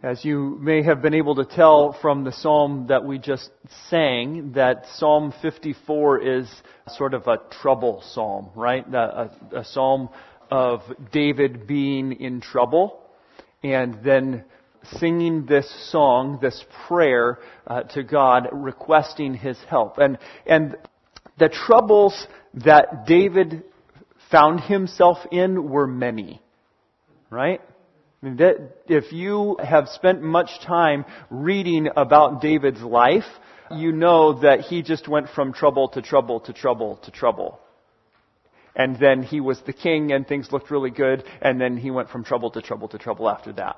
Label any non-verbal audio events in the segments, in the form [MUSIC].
As you may have been able to tell from the psalm that we just sang, that Psalm 54 is sort of a trouble psalm, right? A, a, psalm of David being in trouble and then singing this song, this prayer uh, to God, requesting His help. And, and the troubles that David found himself in were many, right? If you have spent much time reading about David's life, you know that he just went from trouble to trouble to trouble to trouble. And then he was the king and things looked really good, and then he went from trouble to trouble to trouble after that.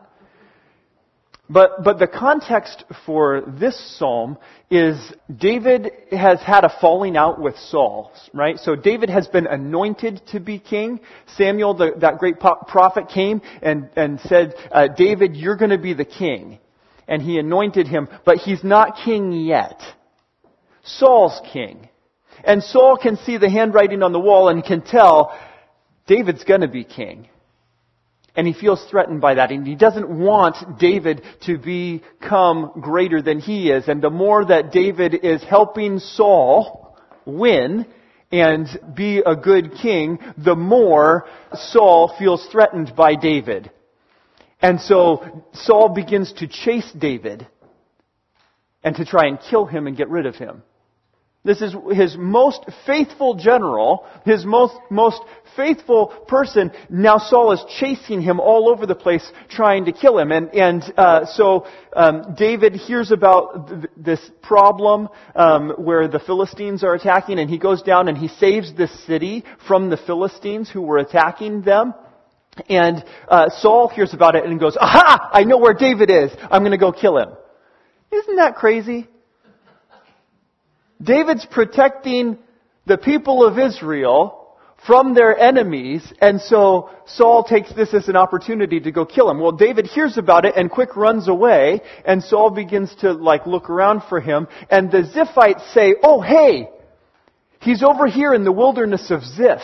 But, but the context for this psalm is David has had a falling out with Saul, right? So David has been anointed to be king. Samuel, the, that great prophet, came and, and said, uh, David, you're going to be the king. And he anointed him, but he's not king yet. Saul's king. And Saul can see the handwriting on the wall and can tell David's going to be king. And he feels threatened by that. And he doesn't want David to become greater than he is. And the more that David is helping Saul win and be a good king, the more Saul feels threatened by David. And so Saul begins to chase David and to try and kill him and get rid of him. This is his most faithful general, his most, most faithful person. Now Saul is chasing him all over the place, trying to kill him. And, and uh, so um, David hears about th- this problem um, where the Philistines are attacking, and he goes down and he saves the city from the Philistines who were attacking them. And uh, Saul hears about it and goes, "Aha! I know where David is. I'm going to go kill him." Isn't that crazy? David's protecting the people of Israel from their enemies, and so Saul takes this as an opportunity to go kill him. Well, David hears about it and quick runs away, and Saul begins to like look around for him, and the Ziphites say, oh hey, he's over here in the wilderness of Ziph.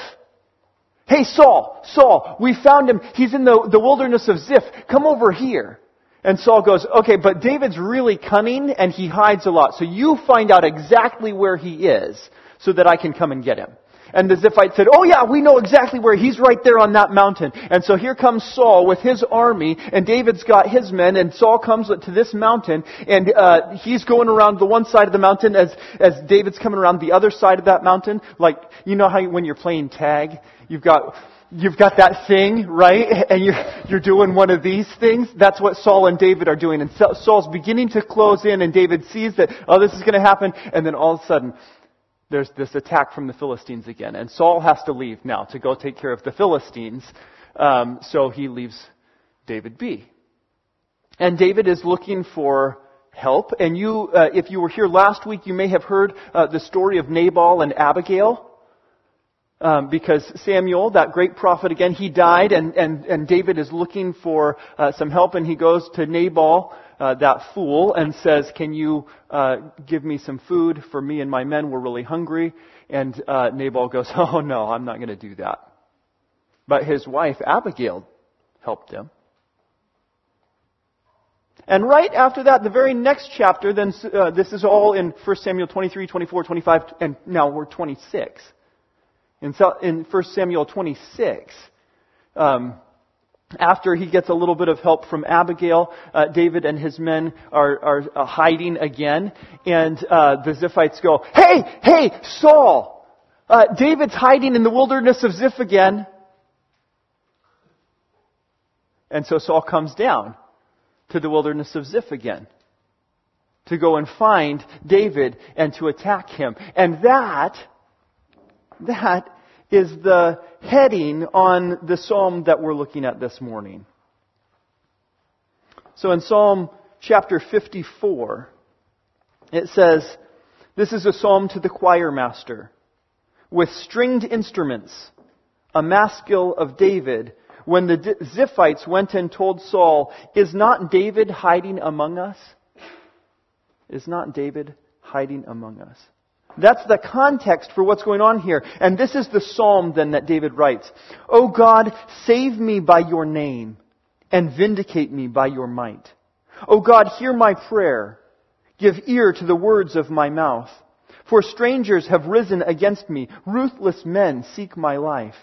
Hey Saul, Saul, we found him, he's in the, the wilderness of Ziph, come over here. And Saul goes, okay, but David's really cunning and he hides a lot. So you find out exactly where he is so that I can come and get him. And the Ziphites said, oh yeah, we know exactly where. He's right there on that mountain. And so here comes Saul with his army, and David's got his men, and Saul comes to this mountain, and uh, he's going around the one side of the mountain as, as David's coming around the other side of that mountain. Like, you know how when you're playing tag, you've got you've got that thing, right? And you're, you're doing one of these things. That's what Saul and David are doing. And Saul's beginning to close in and David sees that, oh, this is going to happen. And then all of a sudden, there's this attack from the Philistines again. And Saul has to leave now to go take care of the Philistines. Um, so he leaves David be. And David is looking for help. And you, uh, if you were here last week, you may have heard uh, the story of Nabal and Abigail. Um, because Samuel, that great prophet, again, he died, and, and, and David is looking for uh, some help, and he goes to Nabal, uh, that fool, and says, Can you uh, give me some food for me and my men? We're really hungry. And uh, Nabal goes, [LAUGHS] Oh, no, I'm not going to do that. But his wife, Abigail, helped him. And right after that, the very next chapter, then uh, this is all in 1 Samuel 23, 24, 25, and now we're 26. In, in 1 Samuel 26, um, after he gets a little bit of help from Abigail, uh, David and his men are, are uh, hiding again, and uh, the Ziphites go, "Hey, hey, Saul! Uh, David's hiding in the wilderness of Ziph again." And so Saul comes down to the wilderness of Ziph again to go and find David and to attack him. And that that is the heading on the psalm that we're looking at this morning. So in Psalm chapter 54, it says, This is a psalm to the choir master, with stringed instruments, a maskil of David. When the Ziphites went and told Saul, Is not David hiding among us? Is not David hiding among us? That's the context for what's going on here. And this is the psalm then that David writes. O God, save me by your name and vindicate me by your might. O God, hear my prayer. Give ear to the words of my mouth. For strangers have risen against me. Ruthless men seek my life.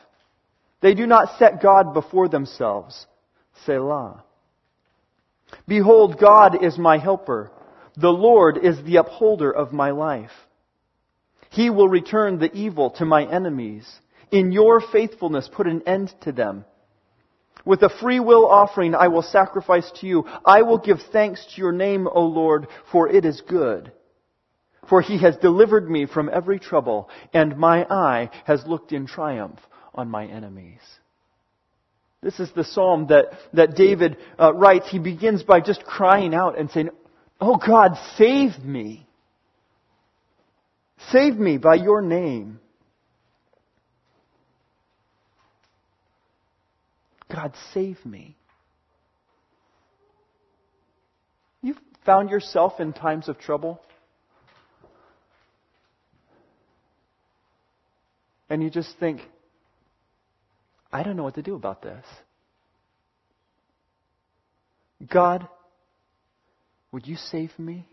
They do not set God before themselves. Selah. Behold, God is my helper. The Lord is the upholder of my life. He will return the evil to my enemies. In your faithfulness, put an end to them. With a free will offering, I will sacrifice to you. I will give thanks to your name, O Lord, for it is good. For he has delivered me from every trouble, and my eye has looked in triumph on my enemies. This is the psalm that, that David uh, writes. He begins by just crying out and saying, Oh God, save me. Save me by your name. God, save me. You've found yourself in times of trouble? And you just think, I don't know what to do about this. God, would you save me?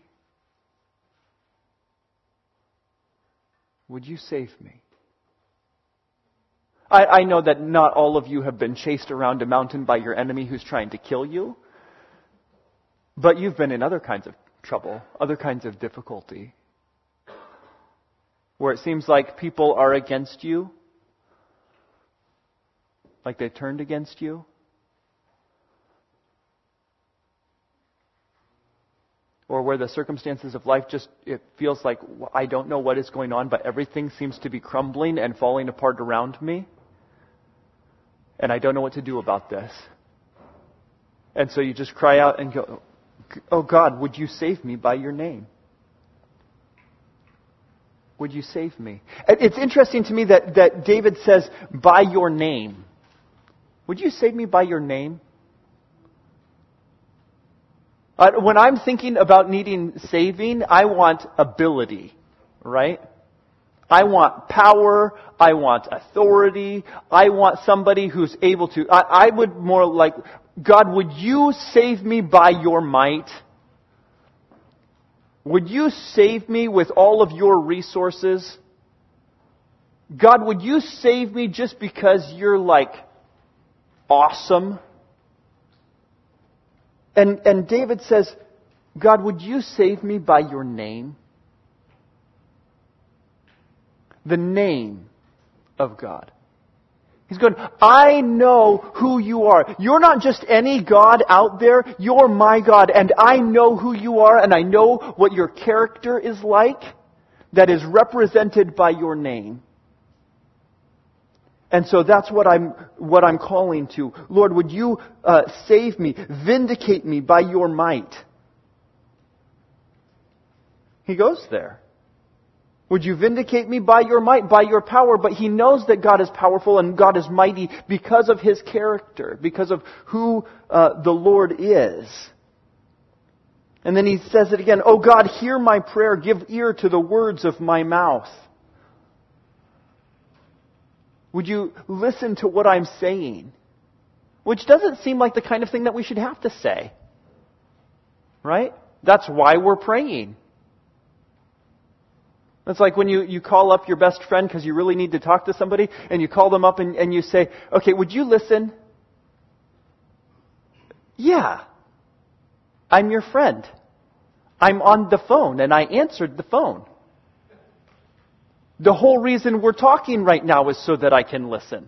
Would you save me? I, I know that not all of you have been chased around a mountain by your enemy who's trying to kill you, but you've been in other kinds of trouble, other kinds of difficulty, where it seems like people are against you, like they turned against you. Or where the circumstances of life just, it feels like I don't know what is going on, but everything seems to be crumbling and falling apart around me and I don't know what to do about this. And so you just cry out and go, Oh God, would you save me by your name? Would you save me? It's interesting to me that, that David says, by your name. Would you save me by your name? Uh, when I'm thinking about needing saving, I want ability, right? I want power. I want authority. I want somebody who's able to. I, I would more like, God, would you save me by your might? Would you save me with all of your resources? God, would you save me just because you're like awesome? And, and David says, God, would you save me by your name? the name of God. He's going, I know who you are. You're not just any God out there. You're my God. And I know who you are and I know what your character is like that is represented by your name. And so that's what I'm, what I'm calling to. Lord, would you uh, save me, vindicate me by your might? He goes there. Would you vindicate me by your might, by your power? But he knows that God is powerful and God is mighty because of his character, because of who uh, the Lord is. And then he says it again, Oh God, hear my prayer, give ear to the words of my mouth. Would you listen to what I'm saying? Which doesn't seem like the kind of thing that we should have to say. Right? That's why we're praying. It's like when you, you call up your best friend because you really need to talk to somebody, and you call them up and, and you say, Okay, would you listen? Yeah. I'm your friend. I'm on the phone, and I answered the phone. The whole reason we're talking right now is so that I can listen.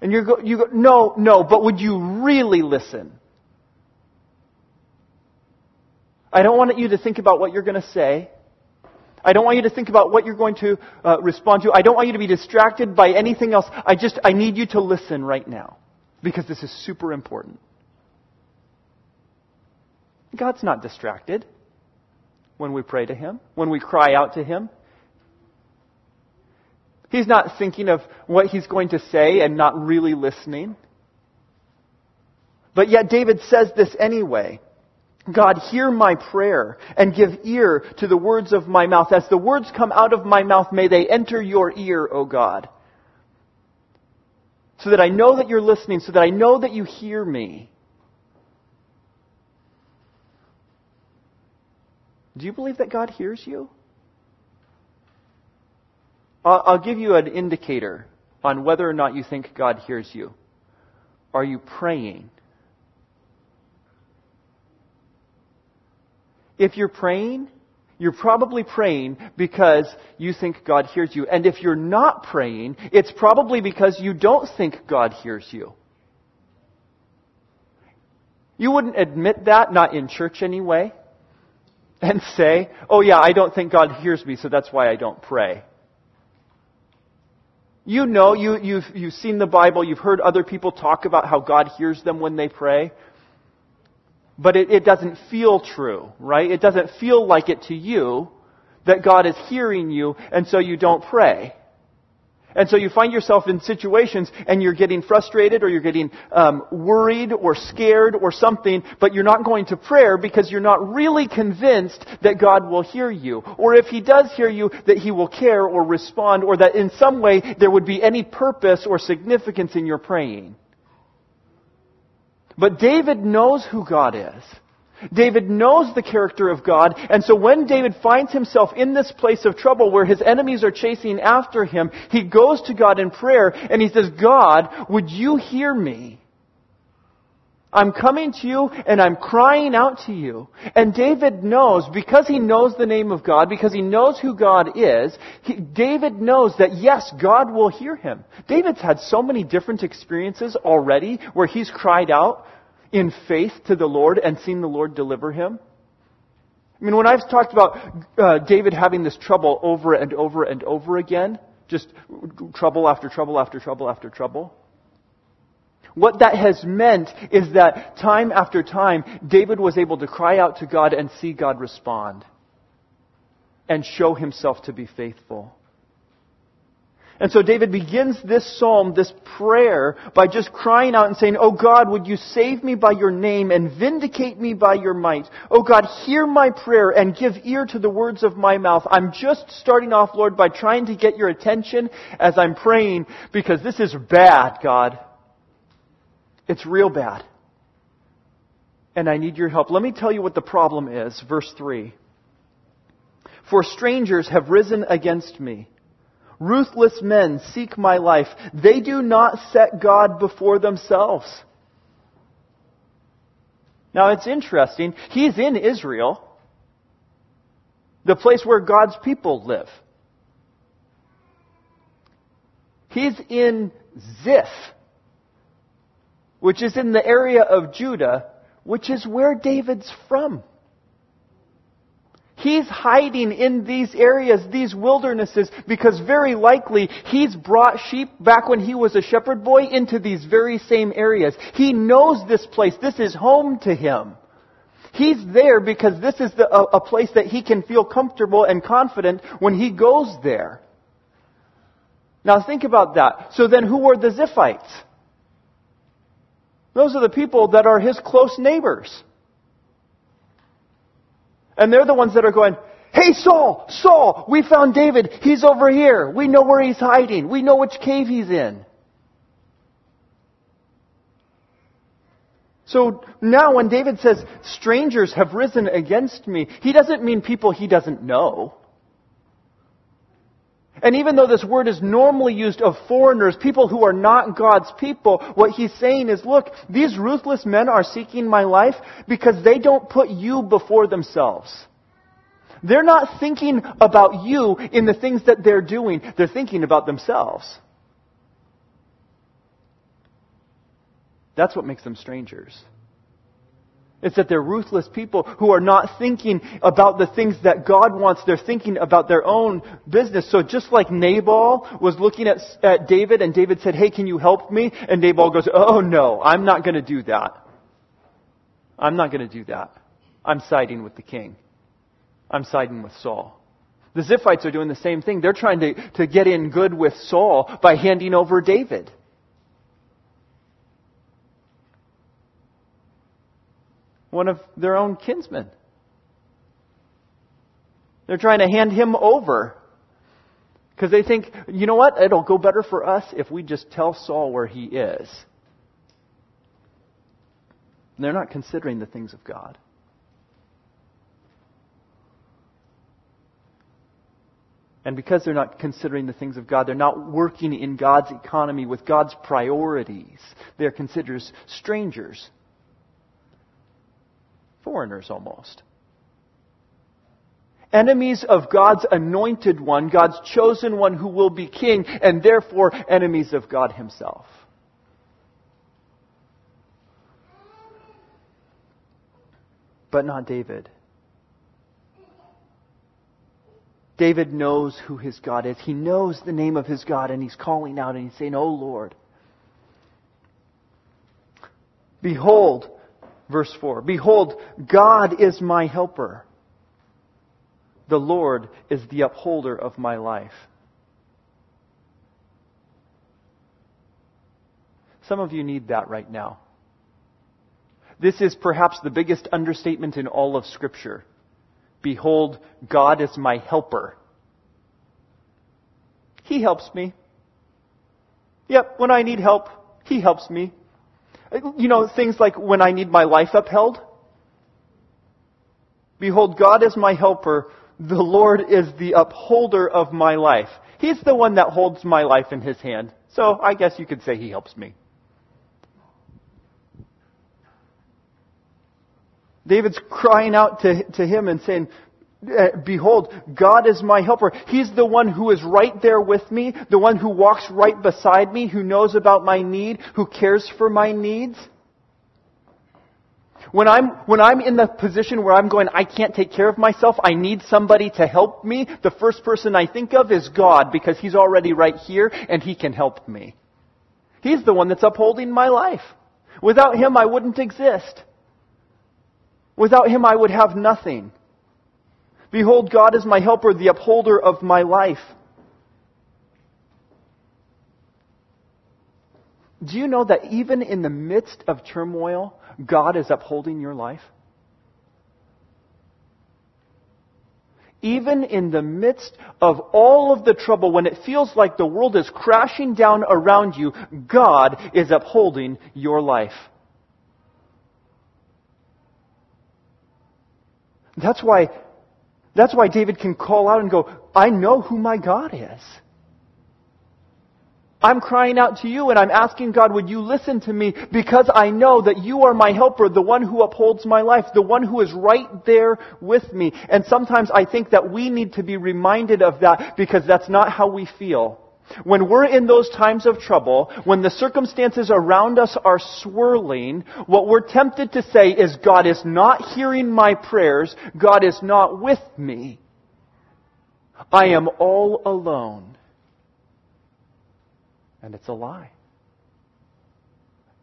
And you go, you go, no, no, but would you really listen? I don't want you to think about what you're going to say. I don't want you to think about what you're going to uh, respond to. I don't want you to be distracted by anything else. I just, I need you to listen right now. Because this is super important. God's not distracted when we pray to Him, when we cry out to Him. He's not thinking of what He's going to say and not really listening. But yet David says this anyway. God, hear my prayer and give ear to the words of my mouth. As the words come out of my mouth, may they enter your ear, O God. So that I know that you're listening, so that I know that you hear me. Do you believe that God hears you? I'll give you an indicator on whether or not you think God hears you. Are you praying? If you're praying, you're probably praying because you think God hears you. And if you're not praying, it's probably because you don't think God hears you. You wouldn't admit that, not in church anyway, and say, oh yeah, I don't think God hears me, so that's why I don't pray. You know, you, you've, you've seen the Bible, you've heard other people talk about how God hears them when they pray. But it, it doesn't feel true, right? It doesn't feel like it to you that God is hearing you, and so you don't pray. And so you find yourself in situations and you're getting frustrated or you're getting um, worried or scared or something, but you're not going to prayer because you're not really convinced that God will hear you. Or if He does hear you, that He will care or respond or that in some way there would be any purpose or significance in your praying. But David knows who God is. David knows the character of God, and so when David finds himself in this place of trouble where his enemies are chasing after him, he goes to God in prayer and he says, God, would you hear me? I'm coming to you and I'm crying out to you. And David knows, because he knows the name of God, because he knows who God is, he, David knows that yes, God will hear him. David's had so many different experiences already where he's cried out in faith to the Lord and seen the Lord deliver him? I mean, when I've talked about uh, David having this trouble over and over and over again, just trouble after trouble after trouble after trouble, what that has meant is that time after time, David was able to cry out to God and see God respond and show himself to be faithful. And so David begins this psalm, this prayer, by just crying out and saying, Oh God, would you save me by your name and vindicate me by your might? Oh God, hear my prayer and give ear to the words of my mouth. I'm just starting off, Lord, by trying to get your attention as I'm praying because this is bad, God. It's real bad. And I need your help. Let me tell you what the problem is. Verse 3. For strangers have risen against me Ruthless men seek my life. They do not set God before themselves. Now it's interesting. He's in Israel, the place where God's people live. He's in Ziph, which is in the area of Judah, which is where David's from. He's hiding in these areas, these wildernesses, because very likely he's brought sheep back when he was a shepherd boy into these very same areas. He knows this place. This is home to him. He's there because this is the, a, a place that he can feel comfortable and confident when he goes there. Now think about that. So then who are the Ziphites? Those are the people that are his close neighbors. And they're the ones that are going, Hey Saul, Saul, we found David. He's over here. We know where he's hiding. We know which cave he's in. So now when David says, strangers have risen against me, he doesn't mean people he doesn't know. And even though this word is normally used of foreigners, people who are not God's people, what he's saying is, look, these ruthless men are seeking my life because they don't put you before themselves. They're not thinking about you in the things that they're doing. They're thinking about themselves. That's what makes them strangers. It's that they're ruthless people who are not thinking about the things that God wants. They're thinking about their own business. So just like Nabal was looking at, at David and David said, hey, can you help me? And Nabal goes, oh no, I'm not going to do that. I'm not going to do that. I'm siding with the king. I'm siding with Saul. The Ziphites are doing the same thing. They're trying to, to get in good with Saul by handing over David. One of their own kinsmen. They're trying to hand him over. Because they think, you know what? It'll go better for us if we just tell Saul where he is. They're not considering the things of God. And because they're not considering the things of God, they're not working in God's economy with God's priorities. They're considered strangers, foreigners almost. Enemies of God's anointed one, God's chosen one who will be king, and therefore enemies of God himself. But not David. David knows who his God is. He knows the name of his God, and he's calling out and he's saying, Oh Lord. Behold, verse 4 Behold, God is my helper. The Lord is the upholder of my life. Some of you need that right now. This is perhaps the biggest understatement in all of Scripture. Behold, God is my helper. He helps me. Yep, when I need help, He helps me. You know, things like when I need my life upheld. Behold, God is my helper. The Lord is the upholder of my life. He's the one that holds my life in His hand. So I guess you could say He helps me. David's crying out to, to him and saying, Eh, behold, God is my helper. He's the one who is right there with me, the one who walks right beside me, who knows about my need, who cares for my needs. When I'm, when I'm in the position where I'm going, I can't take care of myself, I need somebody to help me, the first person I think of is God because He's already right here and He can help me. He's the one that's upholding my life. Without Him, I wouldn't exist. Without him, I would have nothing. Behold, God is my helper, the upholder of my life. Do you know that even in the midst of turmoil, God is upholding your life? Even in the midst of all of the trouble, when it feels like the world is crashing down around you, God is upholding your life. That's why, that's why David can call out and go, I know who my God is. I'm crying out to you and I'm asking God, would you listen to me because I know that you are my helper, the one who upholds my life, the one who is right there with me. And sometimes I think that we need to be reminded of that because that's not how we feel. When we're in those times of trouble, when the circumstances around us are swirling, what we're tempted to say is God is not hearing my prayers, God is not with me. I am all alone. And it's a lie.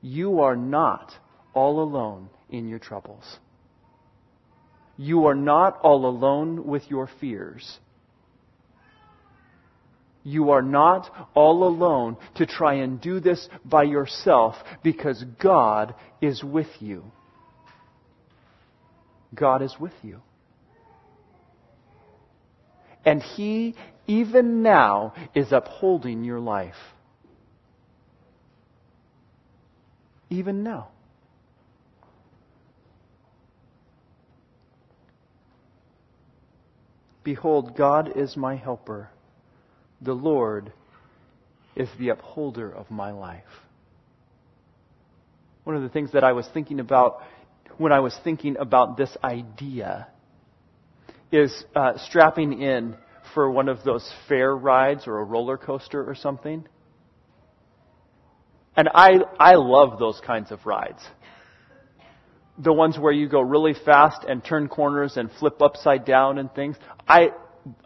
You are not all alone in your troubles. You are not all alone with your fears. You are not all alone to try and do this by yourself because God is with you. God is with you. And He, even now, is upholding your life. Even now. Behold, God is my helper. The Lord is the upholder of my life. One of the things that I was thinking about when I was thinking about this idea is uh, strapping in for one of those fair rides or a roller coaster or something. And I, I love those kinds of rides. The ones where you go really fast and turn corners and flip upside down and things. I,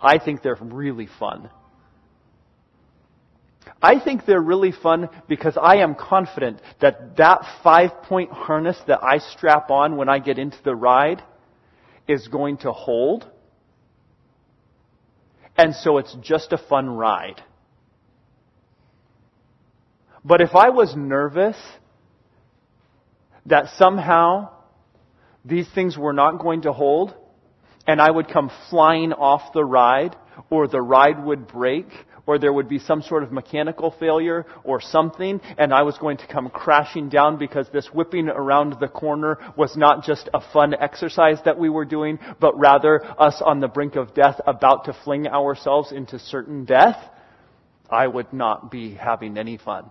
I think they're really fun. I think they're really fun because I am confident that that five point harness that I strap on when I get into the ride is going to hold. And so it's just a fun ride. But if I was nervous that somehow these things were not going to hold, and I would come flying off the ride, or the ride would break, or there would be some sort of mechanical failure or something, and I was going to come crashing down because this whipping around the corner was not just a fun exercise that we were doing, but rather us on the brink of death about to fling ourselves into certain death, I would not be having any fun.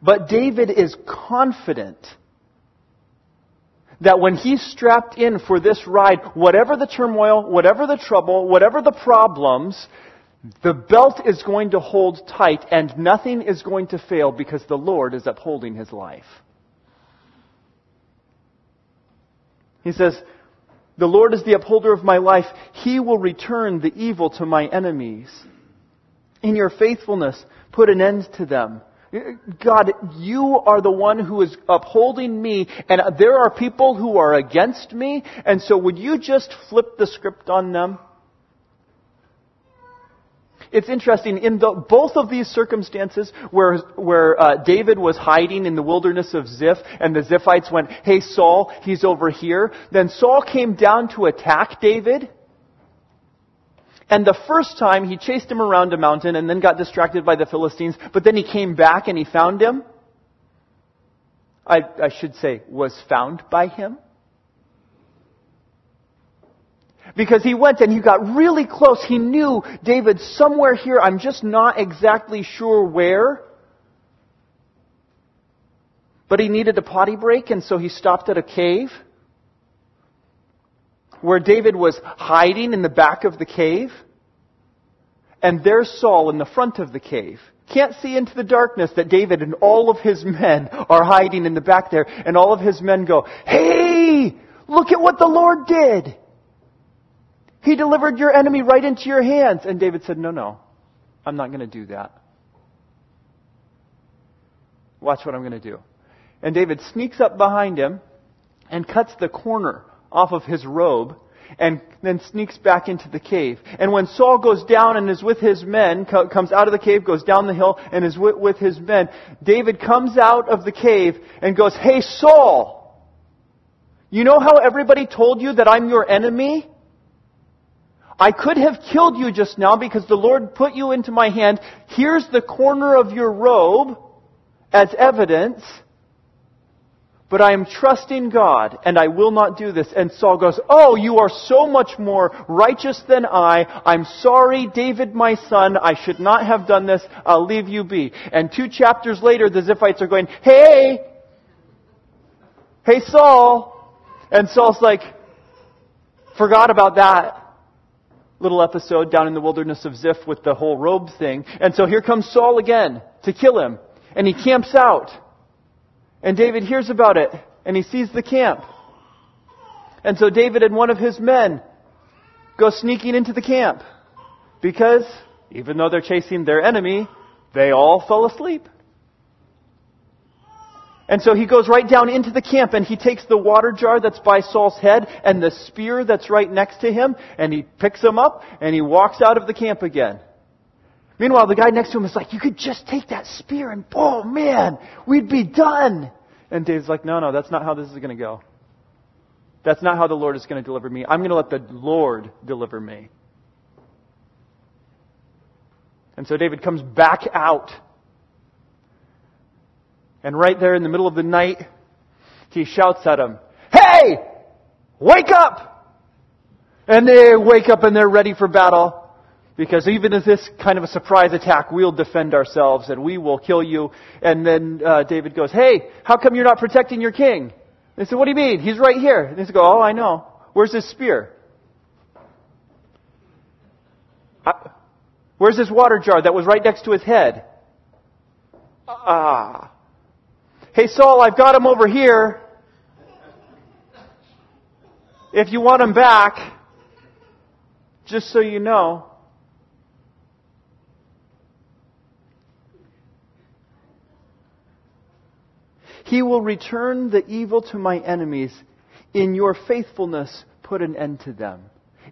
But David is confident that when he's strapped in for this ride, whatever the turmoil, whatever the trouble, whatever the problems, the belt is going to hold tight and nothing is going to fail because the Lord is upholding his life. He says, The Lord is the upholder of my life. He will return the evil to my enemies. In your faithfulness, put an end to them. God, you are the one who is upholding me, and there are people who are against me, and so would you just flip the script on them? It's interesting, in the, both of these circumstances where, where uh, David was hiding in the wilderness of Ziph, and the Ziphites went, hey Saul, he's over here, then Saul came down to attack David, and the first time he chased him around a mountain and then got distracted by the Philistines, but then he came back and he found him. I, I should say, was found by him. Because he went and he got really close. He knew David somewhere here. I'm just not exactly sure where. But he needed a potty break and so he stopped at a cave where David was hiding in the back of the cave. And there's Saul in the front of the cave. Can't see into the darkness that David and all of his men are hiding in the back there. And all of his men go, Hey! Look at what the Lord did! He delivered your enemy right into your hands. And David said, No, no. I'm not going to do that. Watch what I'm going to do. And David sneaks up behind him and cuts the corner off of his robe and then sneaks back into the cave. And when Saul goes down and is with his men, comes out of the cave, goes down the hill, and is with, his men, David comes out of the cave and goes, Hey Saul! You know how everybody told you that I'm your enemy? I could have killed you just now because the Lord put you into my hand. Here's the corner of your robe as evidence but I am trusting God and I will not do this. And Saul goes, Oh, you are so much more righteous than I. I'm sorry, David, my son. I should not have done this. I'll leave you be. And two chapters later, the Ziphites are going, Hey! Hey, Saul! And Saul's like, forgot about that little episode down in the wilderness of Ziph with the whole robe thing. And so here comes Saul again to kill him. And he camps out. And David hears about it, and he sees the camp. And so David and one of his men go sneaking into the camp. Because, even though they're chasing their enemy, they all fell asleep. And so he goes right down into the camp and he takes the water jar that's by Saul's head and the spear that's right next to him and he picks them up and he walks out of the camp again. Meanwhile, the guy next to him is like, you could just take that spear and, oh man, we'd be done. And Dave's like, no, no, that's not how this is going to go. That's not how the Lord is going to deliver me. I'm going to let the Lord deliver me. And so David comes back out. And right there in the middle of the night, he shouts at him, Hey! Wake up! And they wake up and they're ready for battle. Because even if this kind of a surprise attack, we'll defend ourselves and we will kill you. And then uh, David goes, Hey, how come you're not protecting your king? They said, What do you mean? He's right here. And they go, Oh, I know. Where's his spear? Where's his water jar that was right next to his head? Ah. Hey, Saul, I've got him over here. If you want him back, just so you know, He will return the evil to my enemies. In your faithfulness, put an end to them.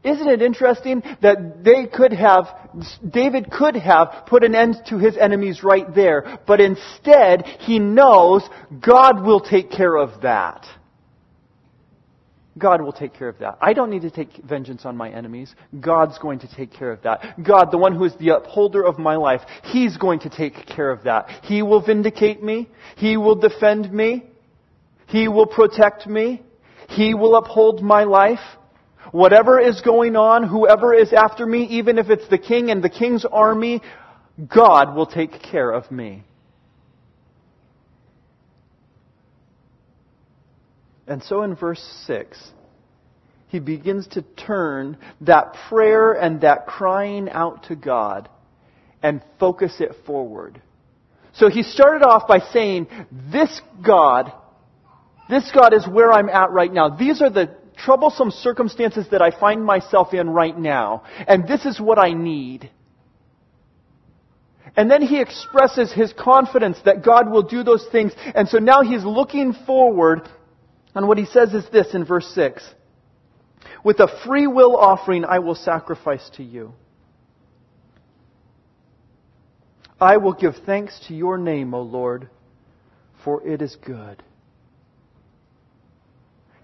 Isn't it interesting that they could have, David could have put an end to his enemies right there, but instead he knows God will take care of that. God will take care of that. I don't need to take vengeance on my enemies. God's going to take care of that. God, the one who is the upholder of my life, He's going to take care of that. He will vindicate me. He will defend me. He will protect me. He will uphold my life. Whatever is going on, whoever is after me, even if it's the king and the king's army, God will take care of me. And so in verse 6, he begins to turn that prayer and that crying out to God and focus it forward. So he started off by saying, This God, this God is where I'm at right now. These are the troublesome circumstances that I find myself in right now, and this is what I need. And then he expresses his confidence that God will do those things, and so now he's looking forward, and what he says is this in verse 6 With a free will offering I will sacrifice to you. I will give thanks to your name, O Lord, for it is good.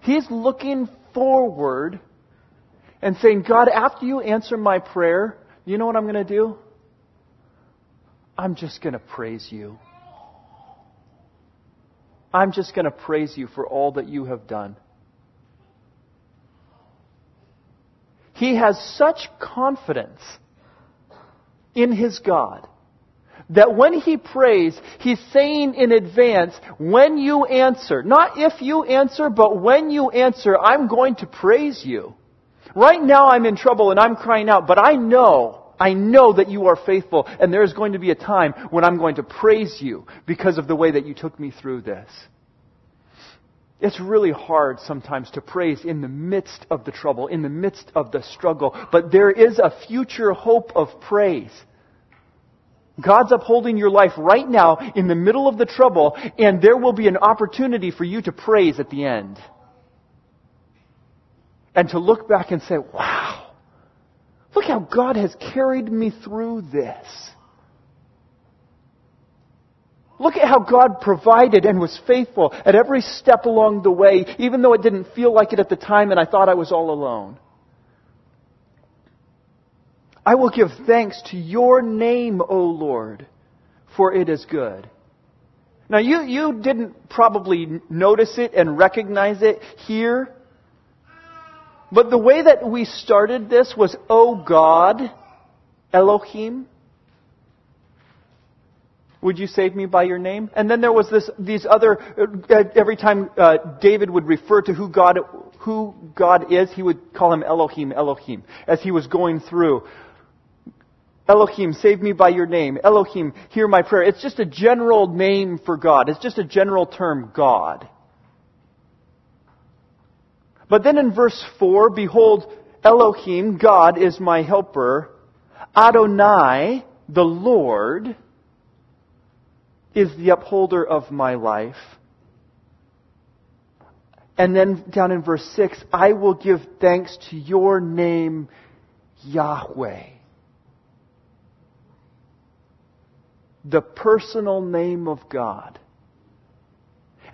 He's looking forward and saying, God, after you answer my prayer, you know what I'm going to do? I'm just going to praise you. I'm just going to praise you for all that you have done. He has such confidence in his God that when he prays, he's saying in advance, when you answer, not if you answer, but when you answer, I'm going to praise you. Right now I'm in trouble and I'm crying out, but I know, I know that you are faithful and there is going to be a time when I'm going to praise you because of the way that you took me through this. It's really hard sometimes to praise in the midst of the trouble, in the midst of the struggle, but there is a future hope of praise. God's upholding your life right now in the middle of the trouble, and there will be an opportunity for you to praise at the end. And to look back and say, wow, look how God has carried me through this. Look at how God provided and was faithful at every step along the way, even though it didn't feel like it at the time and I thought I was all alone. I will give thanks to your name, O Lord, for it is good. Now you, you didn't probably notice it and recognize it here, but the way that we started this was, Oh God, Elohim, would you save me by your name? And then there was this, these other, uh, every time uh, David would refer to who God, who God is, he would call him Elohim, Elohim, as he was going through. Elohim, save me by your name. Elohim, hear my prayer. It's just a general name for God. It's just a general term, God. But then in verse 4, behold, Elohim, God is my helper. Adonai, the Lord, is the upholder of my life. And then down in verse 6, I will give thanks to your name, Yahweh. the personal name of God.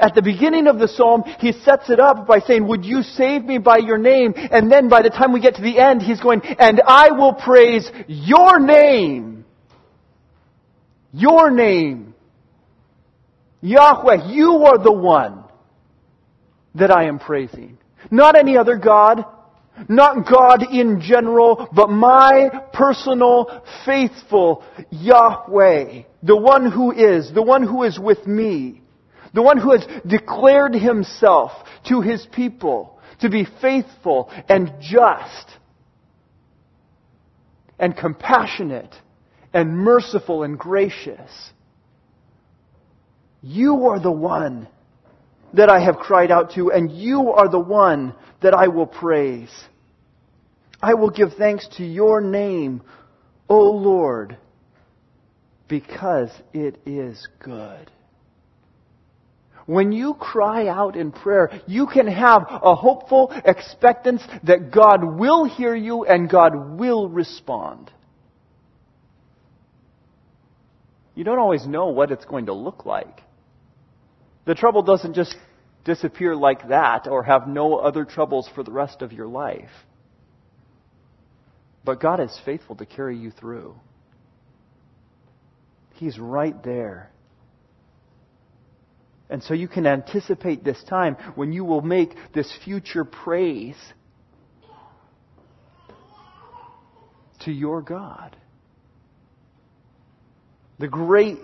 At the beginning of the psalm, he sets it up by saying, Would you save me by your name? And then by the time we get to the end, he's going, And I will praise your name. Your name. Yahweh, you are the one that I am praising. Not any other God, not God in general, but my personal, faithful Yahweh. The one who is, the one who is with me. The one who has declared himself to his people to be faithful and just and compassionate and merciful and gracious. You are the one that I have cried out to, and you are the one that I will praise. I will give thanks to your name, O Lord, because it is good. When you cry out in prayer, you can have a hopeful expectance that God will hear you and God will respond. You don't always know what it's going to look like. The trouble doesn't just disappear like that or have no other troubles for the rest of your life. But God is faithful to carry you through. He's right there. And so you can anticipate this time when you will make this future praise to your God. The great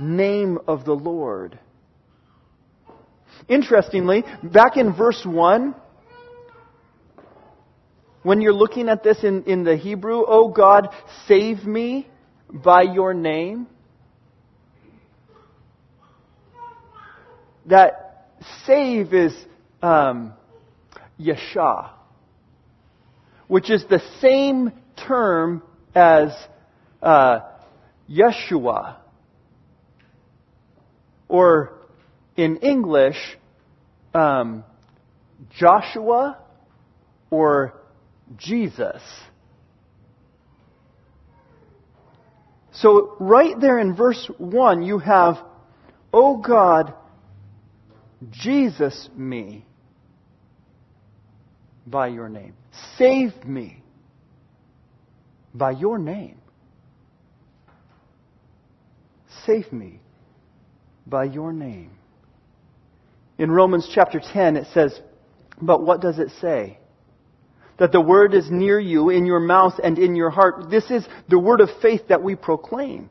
name of the Lord. Interestingly, back in verse 1, when you're looking at this in, in the Hebrew, oh God, save me by your name. That save is um, which is the same term as uh, Yeshua. Or in English, um, Joshua or Jesus. So, right there in verse 1, you have, O God, Jesus me by your name. Save me by your name. Save me by your name. In Romans chapter 10, it says, But what does it say? That the word is near you, in your mouth and in your heart. This is the word of faith that we proclaim.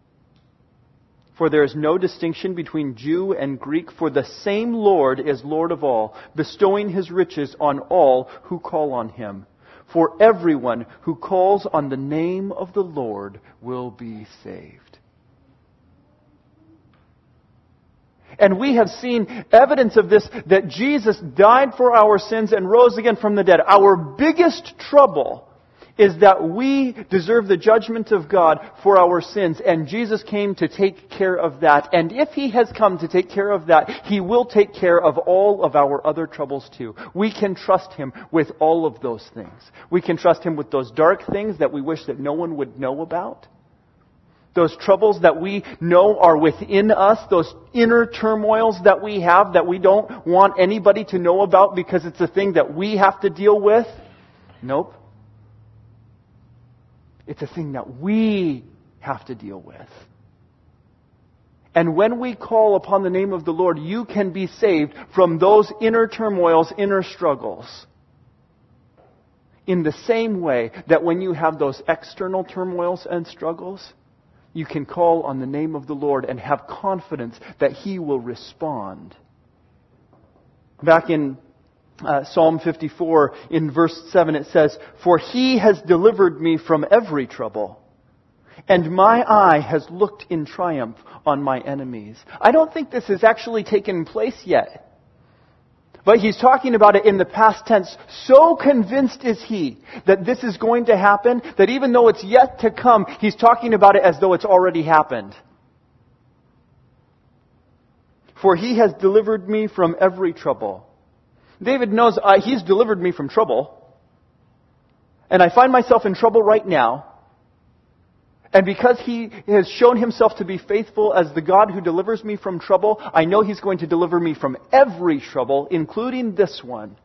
For there is no distinction between Jew and Greek, for the same Lord is Lord of all, bestowing his riches on all who call on him. For everyone who calls on the name of the Lord will be saved. And we have seen evidence of this that Jesus died for our sins and rose again from the dead. Our biggest trouble is that we deserve the judgment of God for our sins, and Jesus came to take care of that. And if He has come to take care of that, He will take care of all of our other troubles too. We can trust Him with all of those things. We can trust Him with those dark things that we wish that no one would know about those troubles that we know are within us, those inner turmoils that we have that we don't want anybody to know about because it's a thing that we have to deal with. Nope. It's a thing that we have to deal with. And when we call upon the name of the Lord, you can be saved from those inner turmoils, inner struggles. In the same way that when you have those external turmoils and struggles, you can call on the name of the Lord and have confidence that He will respond. Back in uh, Psalm 54, in verse 7, it says, For He has delivered me from every trouble, and my eye has looked in triumph on my enemies. I don't think this has actually taken place yet. But he's talking about it in the past tense. So convinced is he that this is going to happen that even though it's yet to come, he's talking about it as though it's already happened. For he has delivered me from every trouble. David knows uh, he's delivered me from trouble. And I find myself in trouble right now. And because he has shown himself to be faithful as the God who delivers me from trouble, I know he's going to deliver me from every trouble, including this one.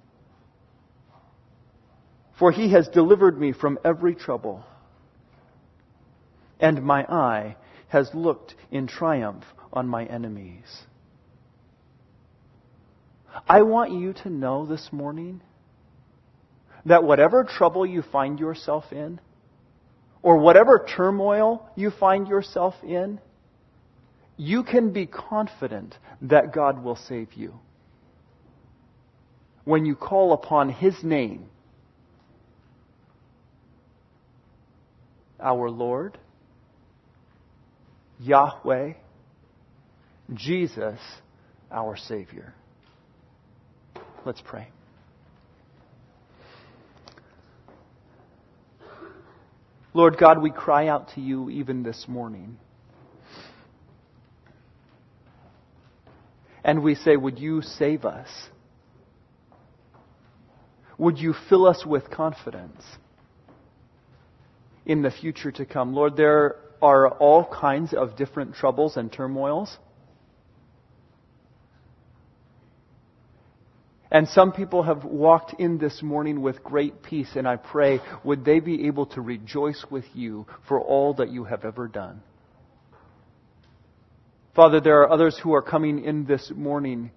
For he has delivered me from every trouble. And my eye has looked in triumph on my enemies. I want you to know this morning that whatever trouble you find yourself in, or whatever turmoil you find yourself in, you can be confident that God will save you. When you call upon His name, our Lord, Yahweh, Jesus, our Savior. Let's pray. Lord God, we cry out to you even this morning. And we say, Would you save us? Would you fill us with confidence in the future to come? Lord, there are all kinds of different troubles and turmoils. And some people have walked in this morning with great peace, and I pray, would they be able to rejoice with you for all that you have ever done? Father, there are others who are coming in this morning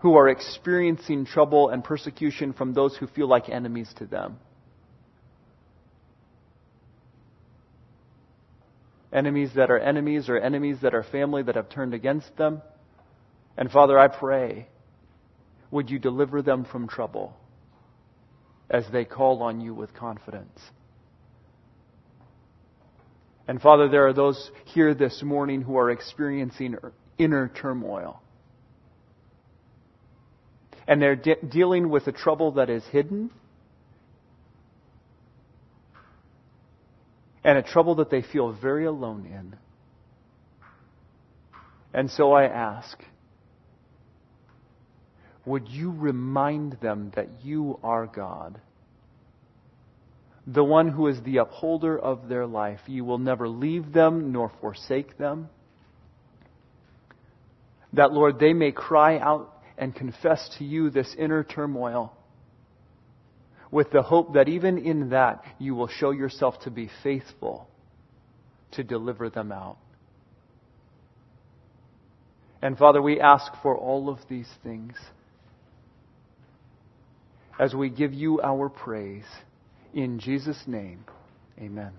who are experiencing trouble and persecution from those who feel like enemies to them. Enemies that are enemies or enemies that are family that have turned against them. And Father, I pray, would you deliver them from trouble as they call on you with confidence? And Father, there are those here this morning who are experiencing inner turmoil and they're de- dealing with a trouble that is hidden and a trouble that they feel very alone in. And so I ask, would you remind them that you are God? The one who is the upholder of their life. You will never leave them nor forsake them. That, Lord, they may cry out and confess to you this inner turmoil with the hope that even in that you will show yourself to be faithful to deliver them out. And Father, we ask for all of these things as we give you our praise. In Jesus' name, amen.